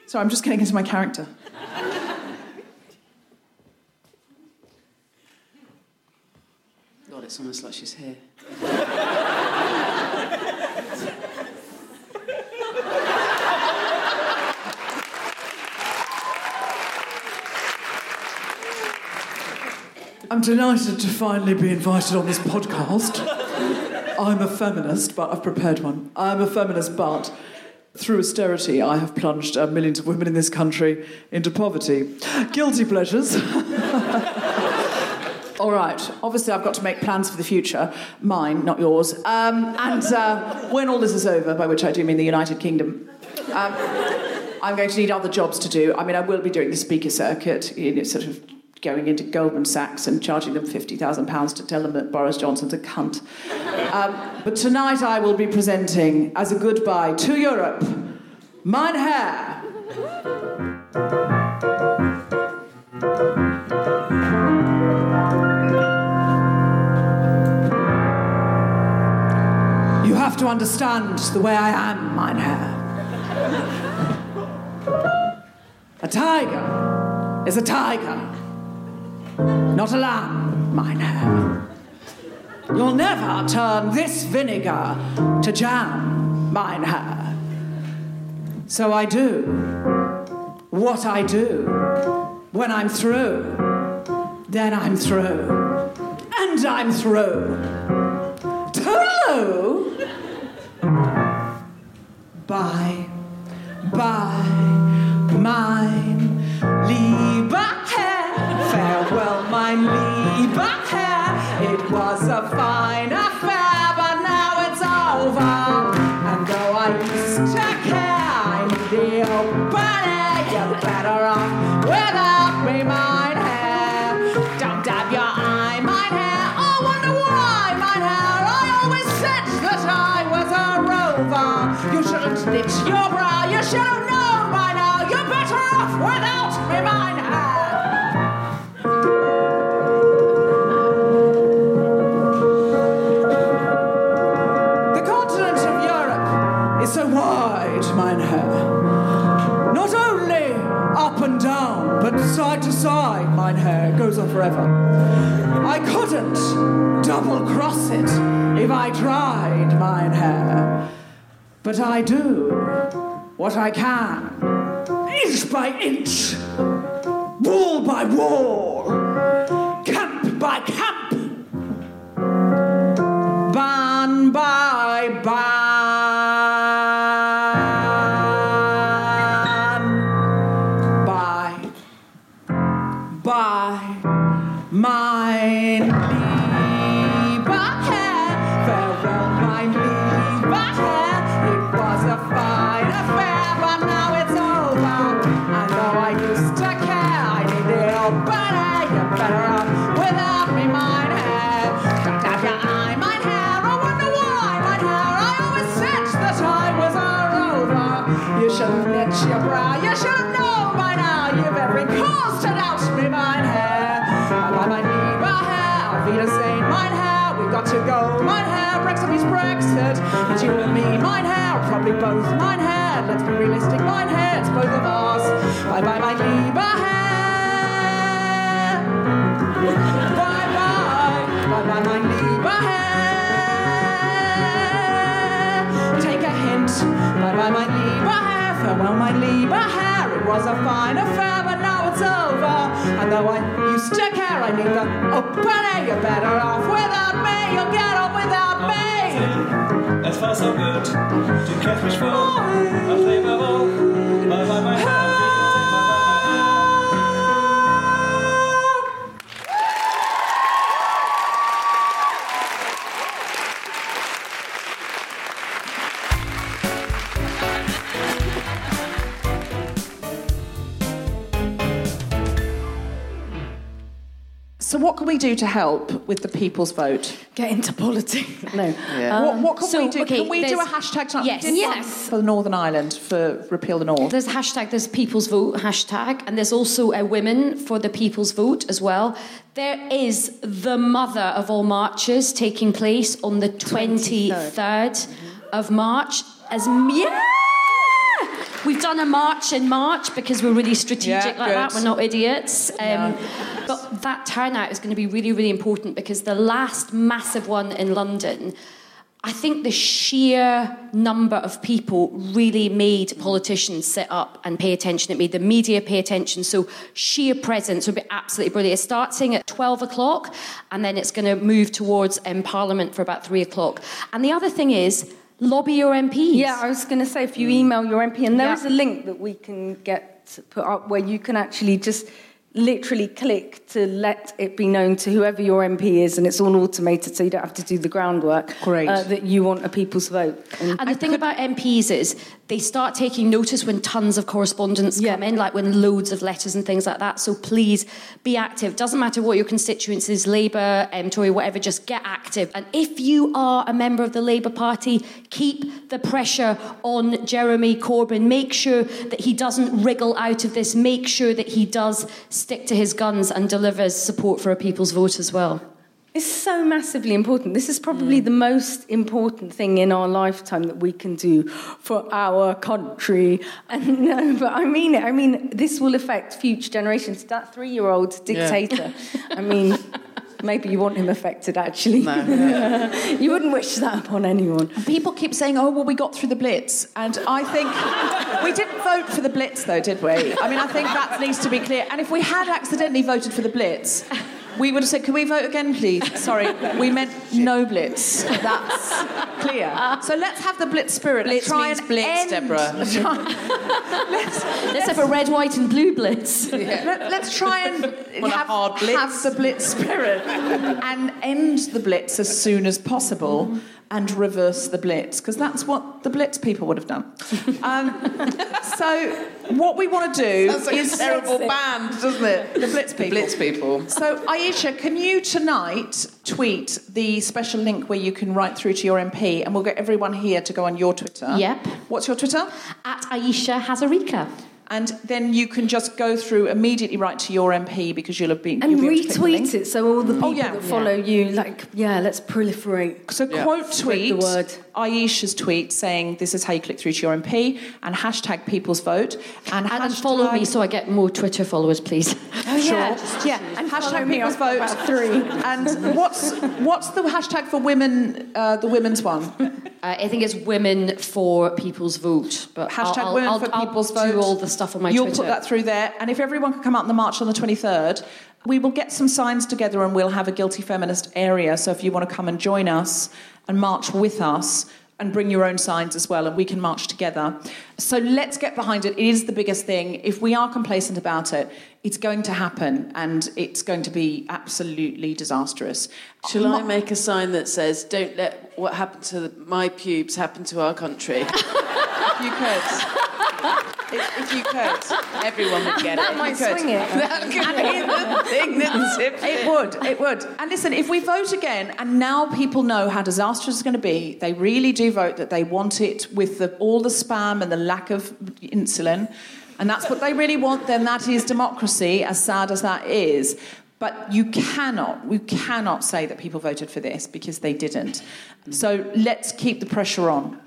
Sorry, I'm just getting into my character. God, it's almost like she's here. I'm delighted to finally be invited on this podcast. I'm a feminist, but I've prepared one. I'm a feminist, but through austerity, I have plunged uh, millions of women in this country into poverty. Guilty pleasures. All right. Obviously, I've got to make plans for the future. Mine, not yours. Um, and uh, when all this is over, by which I do mean the United Kingdom, um, I'm going to need other jobs to do. I mean, I will be doing the speaker circuit, you know, sort of going into Goldman Sachs and charging them £50,000 to tell them that Boris Johnson's a cunt. Um, but tonight I will be presenting as a goodbye to Europe, Mein. You have to understand the way I am, Mein Herr. A tiger is a tiger, not a lamb, Mein Herr. You'll never turn this vinegar to jam, mein Herr. So I do what I do. When I'm through, then I'm through. And I'm through. Toodaloo! Bye, bye, mein lieber Herr. Mein lieber Herr. It was a fine affair, but now it's over. And though I used to care, I need the open air. You're better off without me, mein Herr. Don't dab your eye, mein Herr. I wonder why, mein Herr. I always said that I was a rover. You shouldn't knit your brow. You should have known by now. You're better off without forever. I couldn't double cross it if I tried, mein Herr. But I do what I can, inch by inch, wall by wall, Probably both, mein Herr. Let's be realistic, mein Herr. It's both of us. Bye bye, mein lieber Herr. Bye bye, bye bye, mein lieber Herr. Take a hint, bye bye, mein lieber Herr. Farewell, mein lieber Herr. It was a fine affair, it's over. And though I used to care, I need the open oh, air. You're better off without me. You'll get on without me. Es war so du kennst mich wohl, auf Leben wohl. Bye bye, mein can we do to help with the people's vote? Get into politics. No. what, what can so, we do? okay, can we do a hashtag tonight? Yes. We did one Yes. for Northern Ireland for repeal the North. There's a hashtag, there's People's Vote hashtag, and there's also a Women for the People's Vote as well. There is the mother of all marches taking place on the 23rd of March. As yeah! We've done a march in March because we're really strategic Yeah, like that. We're not idiots. Um, But that turnout is going to be really, really important because the last massive one in London, I think the sheer number of people really made politicians sit up and pay attention. It made the media pay attention. So sheer presence would be absolutely brilliant. It starts at 12 o'clock and then it's going to move towards um, Parliament for about 3 o'clock. And the other thing is, lobby your MPs. Yeah, I was going to say if you email your MP, and there Yeah. is a link that we can get put up where you can actually just literally click to let it be known to whoever your MP is, and it's all automated, so you don't have to do the groundwork. Great. Uh, that you want a people's vote. And And the thing about MPs is they start taking notice when tons of correspondence come in, like when loads of letters and things like that. So please be active. Doesn't matter what your constituency is, Labour, um, Tory, whatever, just get active. And if you are a member of the Labour Party, keep the pressure on Jeremy Corbyn. Make sure that he doesn't wriggle out of this. Make sure that he does stick to his guns and delivers support for a people's vote as well. It's so massively important. This is probably Mm. the most important thing in our lifetime that we can do for our country. And no, but I mean it. I mean, this will affect future generations. That three year old dictator, I mean, maybe you want him affected actually. you wouldn't wish that upon anyone. People keep saying, oh, well, we got through the Blitz. And I think we didn't vote for the Blitz, though, did we? I mean, I think that needs to be clear. And if we had accidentally voted for the Blitz, we would have said, can we vote again, please? Sorry, we meant no Blitz. That's clear. So let's have the Blitz spirit. Blitz let's try means and blitz, end- Deborah. Let's have a red, white, and blue blitz. Let, us try and Want have, hard blitz? have the blitz spirit and end the blitz as soon as possible and reverse the blitz because that's what the blitz people would have done. Um, so what we want to do Sounds like a is terrible band, doesn't it? The blitz people. Blitz people. So Ayesha, can you tonight tweet the special link where you can write through to your MP and we'll get everyone here to go on your Twitter. Yep. What's your Twitter? At Ayesha Hazarika. And then you can just go through immediately right to your MP because you'll have been And be able to click the link. retweet it so all the people Oh, yeah. that follow you, like, yeah, let's proliferate. So quote tweet the word. Ayesha's tweet saying this is how you click through to your MP and hashtag people's vote and, And, and hashtag follow me so I get more Twitter followers, please. Oh, yeah. Sure. Yeah, and hashtag people's vote three. And what's what's the hashtag for women? Uh, the women's one. Uh, I think it's women for people's vote. But Hashtag I'll, I'll, women I'll, for I'll people's do vote. all the stuff on my You'll Twitter. put that through there, and if everyone can come out in the march on the twenty third. We will get some signs together and we'll have a guilty feminist area. So if you want to come and join us and march with us and bring your own signs as well, and we can march together. So let's get behind it. It is the biggest thing. If we are complacent about it, it's going to happen and it's going to be absolutely disastrous. Shall I make a sign that says, don't let what happened to my pubes happen to our country? If you could. If, if you could. Everyone would get That it. That might swing it. that could be the thing that tips It would, it would. And listen, if we vote again, and now people know how disastrous it's going to be, they really do vote that they want it with the, all the spam and the lack of insulin, and that's what they really want, then that is democracy, as sad as that is. But you cannot, we cannot say that people voted for this because they didn't. So let's keep the pressure on.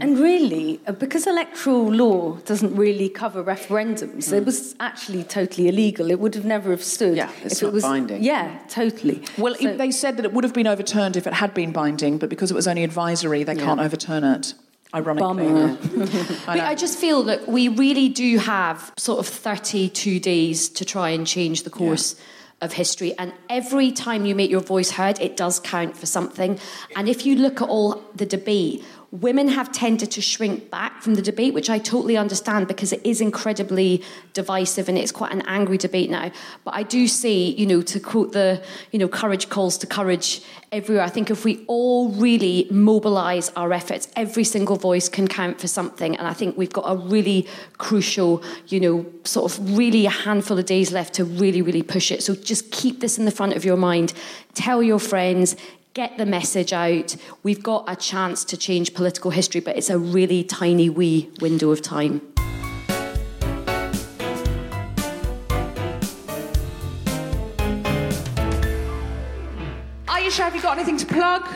And really, uh, because electoral law doesn't really cover referendums, it was actually totally illegal. It would have never have stood. Yeah, it's if it was, binding. Yeah, totally. Well, So- they said that it would have been overturned if it had been binding, but because it was only advisory, they can't overturn it. Ironically. Bummer. But I just feel that we really do have sort of 32 days to try and change the course of history. And every time you make your voice heard, it does count for something. And if you look at all the debate, women have tended to shrink back from the debate, which I totally understand because it is incredibly divisive and it's quite an angry debate now. But I do see, you know, to quote the, you know, courage calls to courage everywhere. I think if we all really mobilise our efforts, every single voice can count for something. And I think we've got a really crucial, you know, sort of really a handful of days left to really, really push it. So just keep this in the front of your mind. Tell your friends. Get the message out. We've got a chance to change political history, but it's a really tiny wee window of time. Ayesha, have you got anything to plug?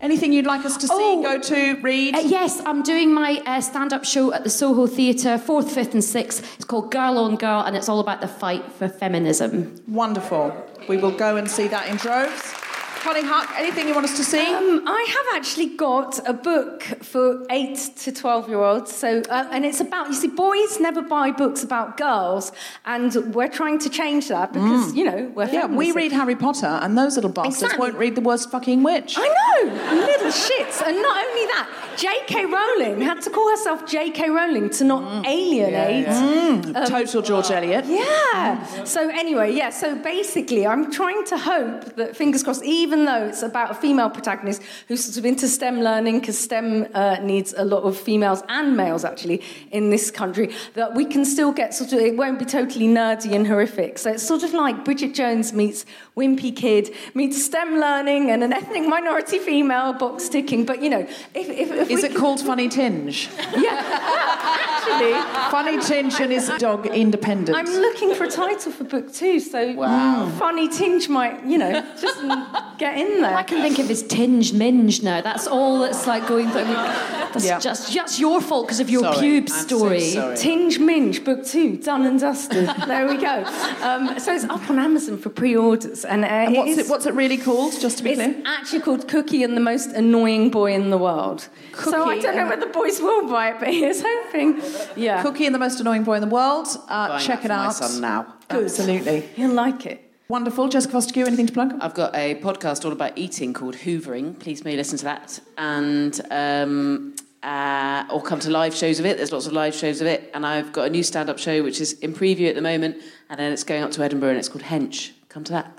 Anything you'd like us to see, Oh. go to, read? Uh, yes, I'm doing my uh, stand up show at the Soho Theatre, 4th, 5th, and 6th. It's called Girl on Girl, and it's all about the fight for feminism. Wonderful. We will go and see that in droves. Konnie Huq, anything you want us to see? Um, I have actually got a book for eight to twelve year olds. So, uh, and it's about you see, boys never buy books about girls, and we're trying to change that because you know we're Mm. yeah, we read Harry Potter, and those little bastards Exactly. won't read the worst fucking witch. I know, little shits. And not only that, J.K. Rowling had to call herself J.K. Rowling to not alienate. Mm, Total George Eliot. Yeah. So anyway, yeah. So basically, I'm trying to hope that fingers crossed, even even though it's about a female protagonist who's sort of into STEM learning, because STEM uh, needs a lot of females and males actually in this country, that we can still get sort of, it won't be totally nerdy and horrific. So it's sort of like Bridget Jones meets Wimpy Kid, meets STEM learning and an ethnic minority female box ticking. But you know, if, if, if Is it could- called Funny Tinge? Yeah, actually, Funny Tinge and his dog Independence. I'm looking for a title for book two, so Wow. funny tinge might, you know, just get in there. I can think of his tinge minge now. That's all that's like going through. That's Yeah. just just your fault because of your Sorry, pube I'm so story. sorry. Tinge Minge, book two, done and dusted. there we go. Um, so it's up on Amazon for pre-orders, and, uh, And what's is- it- what's it really called? Just to be it's clear. It's actually called Cookie and the Most Annoying Boy in the World. so I don't know whether the boys will buy it, but here's hoping. Yeah. Cookie and the most annoying boy in the world. Uh, check it for my out. son now. Absolutely. He'll like it. Wonderful. Jessica Fostekew, anything to plug? I've got a podcast all about eating called Hoovering. Please may listen to that. And um, uh, or come to live shows of it. There's lots of live shows of it. And I've got a new stand-up show which is in preview at the moment, and then it's going up to Edinburgh and it's called Hench. Come to that.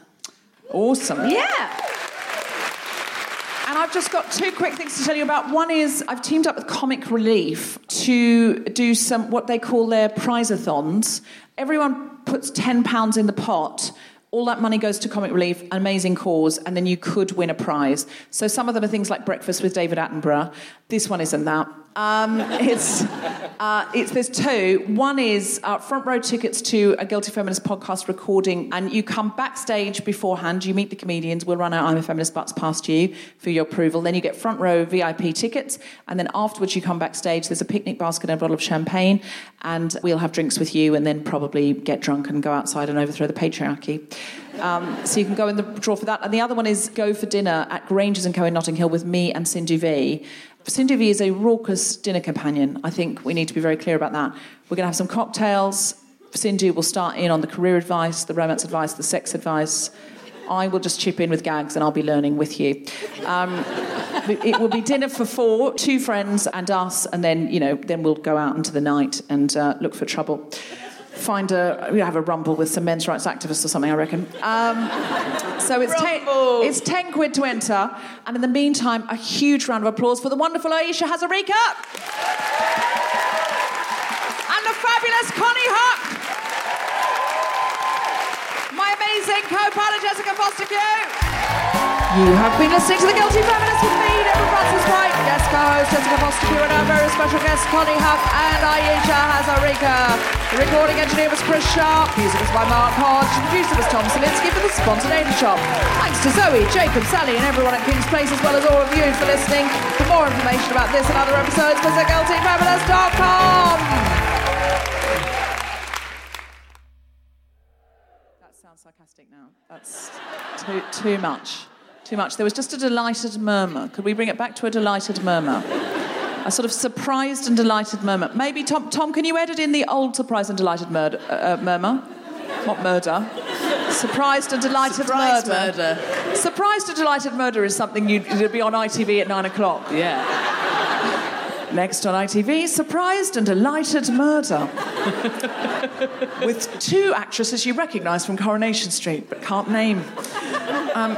Awesome. Yeah. And I've just got two quick things to tell you about. One is I've teamed up with Comic Relief to do some what they call their prize-a-thons. Everyone puts ten pounds in the pot. All that money goes to Comic Relief, an amazing cause, and then you could win a prize. So some of them are things like Breakfast with David Attenborough. This one isn't that. Um, it's, uh, it's there's two. One is uh, front row tickets to a Guilty Feminist podcast recording, and you come backstage beforehand. You meet the comedians. We'll run our I'm a Feminist butts past you for your approval. Then you get front row VIP tickets, and then afterwards you come backstage. There's a picnic basket and a bottle of champagne, and we'll have drinks with you, and then probably get drunk and go outside and overthrow the patriarchy. Um, so you can go in the draw for that. And the other one is go for dinner at Granger's and Co in Notting Hill with me and Sindhu Vee. Sindhu Vee is a raucous dinner companion. I think we need to be very clear about that. We're going to have some cocktails. Sindhu will start in on the career advice, the romance advice, the sex advice. I will just chip in with gags and I'll be learning with you. Um, it will be dinner for four, two friends and us, and then, you know, then we'll go out into the night and uh, look for trouble. Find a, we have a rumble with some men's rights activists or something, I reckon. Um, so it's ten, it's 10 quid to enter. And in the meantime, a huge round of applause for the wonderful Ayesha Hazarika and the fabulous Konnie Huq. My amazing co-pilot Jessica Fostekew You have been listening to The Guilty Feminist with me, Deborah Frances-White, guest co-host Jessica Fostekew and our very special guest Konnie Huq and Ayesha Hazarika. The recording engineer was Chris Sharp, music was by Mark Hodge, the producer was Tom Salinsky for the Spontaneity Shop. Thanks to Zoe, Jacob, Sally and everyone at King's Place as well as all of you for listening. For more information about this and other episodes, visit guiltyfeminist.com. That sounds sarcastic now. That's too, too much. Too much. There was just a delighted murmur. Could we bring it back to a delighted murmur? A sort of surprised and delighted murmur. Maybe, Tom, Tom can you edit in the old surprised and delighted murder, uh, uh, murmur? Not murder. Surprised and delighted Surprised murder. Surprised and delighted murder is something you'd, it'd be on ITV at nine o'clock. Yeah. Next on ITV, surprised and delighted murder. With two actresses you recognise from Coronation Street but can't name. Um,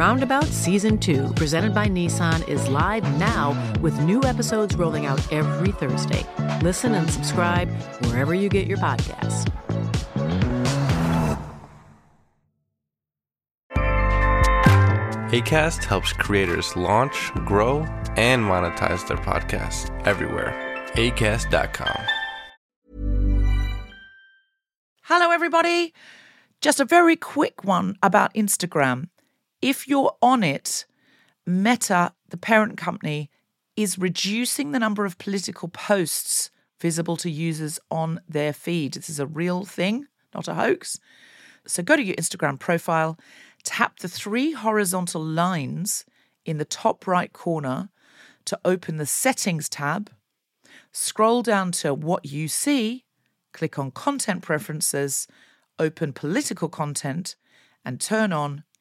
Roundabout Season 2, presented by Nissan, is live now with new episodes rolling out every Thursday. Listen and subscribe wherever you get your podcasts. ACAST helps creators launch, grow, and monetize their podcasts everywhere. ACAST.com. Hello, everybody. Just a very quick one about Instagram. If you're on it, Meta, the parent company, is reducing the number of political posts visible to users on their feed. This is a real thing, not a hoax. So go to your Instagram profile, tap the three horizontal lines in the top right corner to open the Settings tab. Scroll down to What You See, click on Content Preferences, open Political Content, and turn on